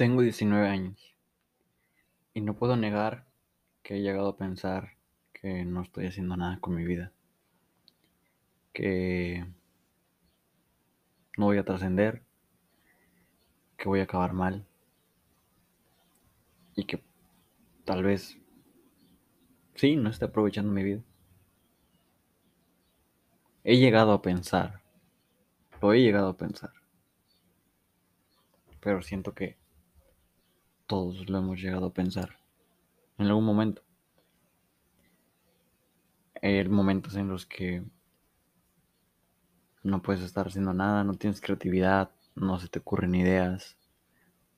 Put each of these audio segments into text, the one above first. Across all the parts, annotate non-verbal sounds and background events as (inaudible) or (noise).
Tengo 19 años y no puedo negar que he llegado a pensar que no estoy haciendo nada con mi vida, que no voy a trascender, que voy a acabar mal y que tal vez sí, no esté aprovechando mi vida. He llegado a pensar, lo he llegado a pensar, pero siento que todos lo hemos llegado a pensar en algún momento. Hay momentos en los que no puedes estar haciendo nada, no tienes creatividad, no se te ocurren ideas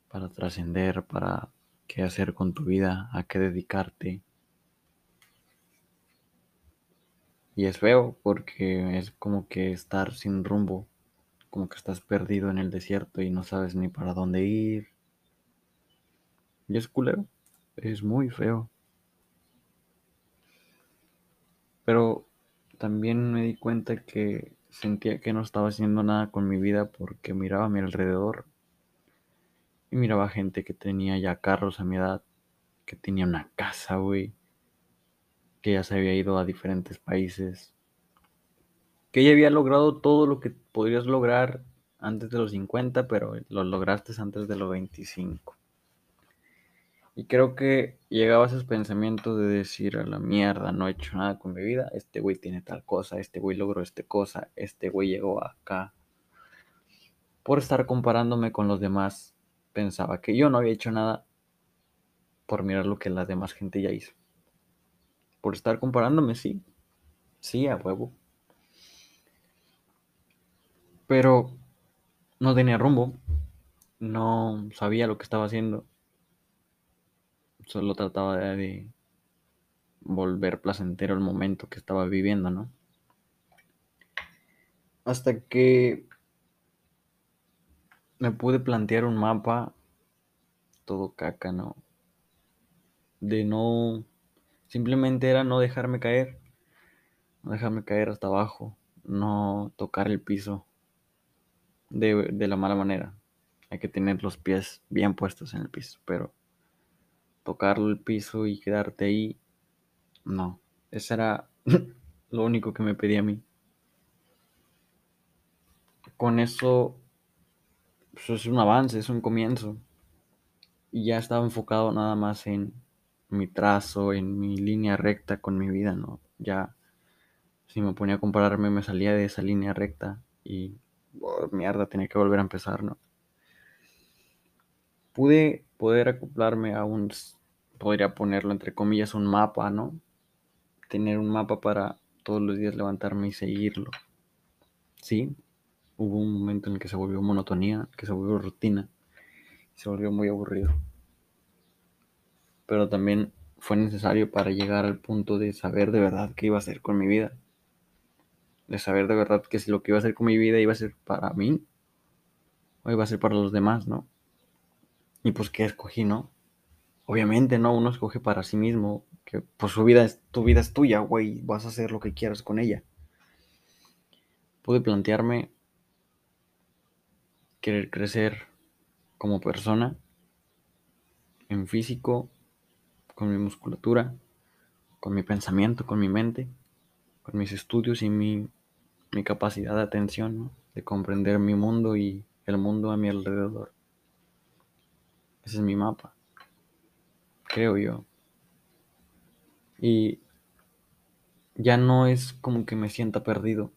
para trascender, para qué hacer con tu vida, a qué dedicarte. Y es feo porque es como que estar sin rumbo, como que estás perdido en el desierto y no sabes ni para dónde ir. Y es culero, es muy feo. Pero también me di cuenta que sentía que no estaba haciendo nada con mi vida porque miraba a mi alrededor y miraba gente que tenía ya carros a mi edad, que tenía una casa, güey, que ya se había ido a diferentes países, que ya había logrado todo lo que podrías lograr antes de los 50, pero lo lograste antes de los 25. Y creo que llegaba a esos pensamientos de decir a la mierda, no he hecho nada con mi vida, este güey tiene tal cosa, este güey logró esta cosa, este güey llegó acá. Por estar comparándome con los demás, pensaba que yo no había hecho nada por mirar lo que la demás gente ya hizo. Por estar comparándome, sí. Sí, a huevo. Pero no tenía rumbo. No sabía lo que estaba haciendo solo trataba de, volver placentero el momento que estaba viviendo, ¿no? Hasta que me pude plantear un mapa todo caca, ¿no? De no, simplemente era no dejarme caer, no dejarme caer hasta abajo, no tocar el piso de, de la mala manera. Hay que tener los pies bien puestos en el piso, pero tocarlo el piso y quedarte ahí. No, eso era (laughs) lo único que me pedía a mí. Con eso pues es un avance, es un comienzo. Y ya estaba enfocado nada más en mi trazo, en mi línea recta con mi vida, ¿no? Ya si me ponía a compararme me salía de esa línea recta y oh, mierda, tenía que volver a empezar, ¿no? Pude poder acoplarme a un, podría ponerlo entre comillas, un mapa, ¿no? Tener un mapa para todos los días levantarme y seguirlo. Sí, hubo un momento en el que se volvió monotonía, que se volvió rutina, se volvió muy aburrido. Pero también fue necesario para llegar al punto de saber de verdad qué iba a hacer con mi vida. De saber de verdad que si lo que iba a hacer con mi vida iba a ser para mí o iba a ser para los demás, ¿no? Y pues qué escogí, ¿no? Obviamente, ¿no? Uno escoge para sí mismo, que pues su vida es, tu vida es tuya, güey, vas a hacer lo que quieras con ella. Pude plantearme querer crecer como persona, en físico, con mi musculatura, con mi pensamiento, con mi mente, con mis estudios y mi, mi capacidad de atención, de comprender mi mundo y el mundo a mi alrededor. Ese es mi mapa, creo yo. Y ya no es como que me sienta perdido.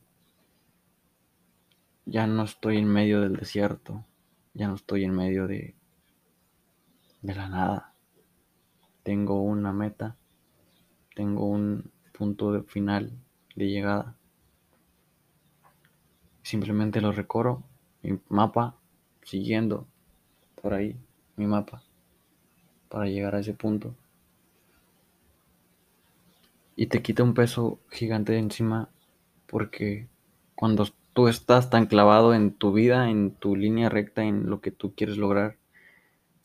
Ya no estoy en medio del desierto. Ya no estoy en medio de, de la nada. Tengo una meta. Tengo un punto de final de llegada. Simplemente lo recorro. Mi mapa. Siguiendo por ahí mi mapa para llegar a ese punto. Y te quita un peso gigante de encima porque cuando tú estás tan clavado en tu vida, en tu línea recta, en lo que tú quieres lograr,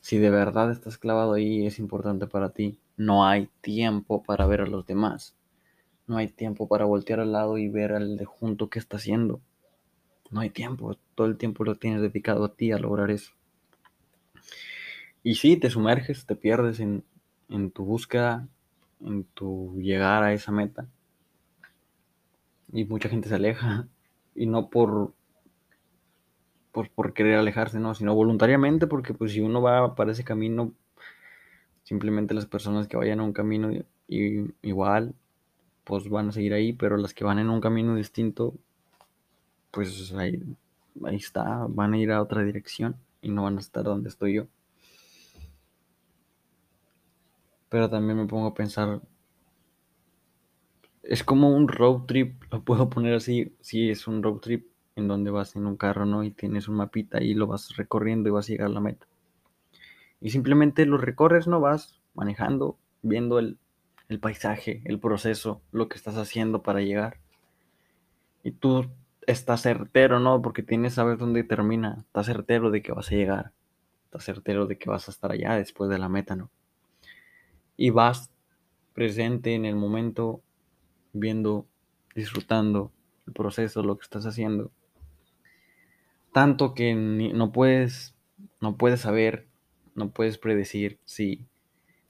si de verdad estás clavado ahí es importante para ti, no hay tiempo para ver a los demás. No hay tiempo para voltear al lado y ver al de junto que está haciendo. No hay tiempo, todo el tiempo lo tienes dedicado a ti a lograr eso. Y sí, te sumerges, te pierdes en, en tu búsqueda, en tu llegar a esa meta. Y mucha gente se aleja. Y no por, por, querer alejarse, no, sino voluntariamente, porque pues si uno va para ese camino, simplemente las personas que vayan a un camino igual, pues van a seguir ahí, pero las que van en un camino distinto, pues ahí, ahí está, van a ir a otra dirección y no van a estar donde estoy yo. Pero también me pongo a pensar, es como un road trip, lo puedo poner así, sí, es un road trip en donde vas en un carro, ¿no? Y tienes un mapita y lo vas recorriendo y vas a llegar a la meta. Y simplemente lo recorres, ¿no? Vas manejando, viendo el, el paisaje, el proceso, lo que estás haciendo para llegar. Y tú estás certero, ¿no? Porque tienes saber dónde termina. Estás certero de que vas a llegar. Estás certero de que vas a estar allá después de la meta, ¿no? Y vas presente en el momento, viendo, disfrutando el proceso, lo que estás haciendo. Tanto que no puedes, no puedes saber, no puedes predecir si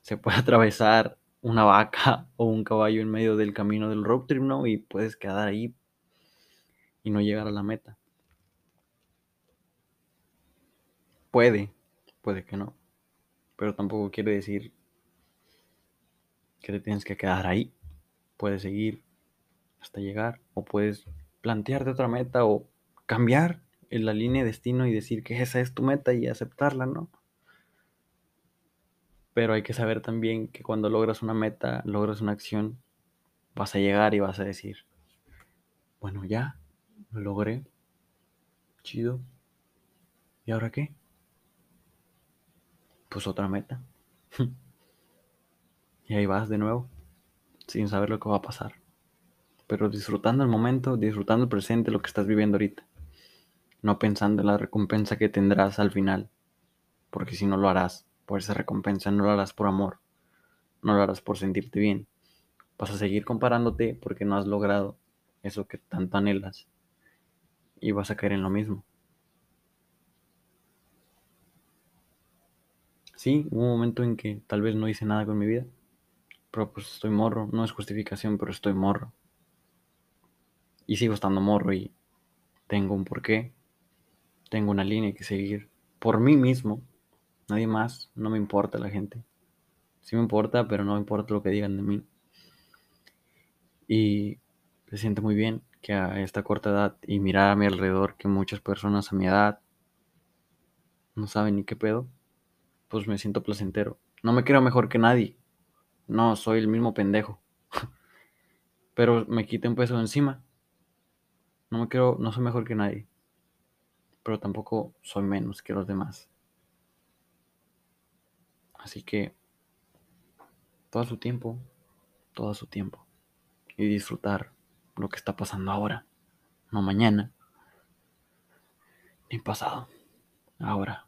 se puede (laughs) atravesar una vaca o un caballo en medio del camino del road trip, ¿no? Y puedes quedar ahí y no llegar a la meta. Puede, puede que no. Pero tampoco quiere decir que te tienes que quedar ahí. Puedes seguir hasta llegar o puedes plantearte otra meta o cambiar en la línea de destino y decir que esa es tu meta y aceptarla, ¿no? Pero hay que saber también que cuando logras una meta, logras una acción, vas a llegar y vas a decir, bueno, ya, lo logré, chido. ¿Y ahora qué? Pues otra meta. (laughs) y ahí vas de nuevo, sin saber lo que va a pasar. Pero disfrutando el momento, disfrutando el presente, lo que estás viviendo ahorita. No pensando en la recompensa que tendrás al final. Porque si no lo harás por esa recompensa, no lo harás por amor. No lo harás por sentirte bien. Vas a seguir comparándote porque no has logrado eso que tanto anhelas. Y vas a caer en lo mismo. Sí, hubo un momento en que tal vez no hice nada con mi vida. Pero pues estoy morro. No es justificación, pero estoy morro. Y sigo estando morro y tengo un porqué. Tengo una línea que seguir por mí mismo. Nadie más. No me importa la gente. Sí me importa, pero no me importa lo que digan de mí. Y se siente muy bien que a esta corta edad y mirar a mi alrededor que muchas personas a mi edad no saben ni qué pedo, pues me siento placentero. No me quiero mejor que nadie. No, soy el mismo pendejo. (laughs) Pero me quité un peso de encima. No me quiero, no soy mejor que nadie. Pero tampoco soy menos que los demás. Así que todo su tiempo, todo su tiempo. Y disfrutar lo que está pasando ahora, no mañana, ni pasado, ahora.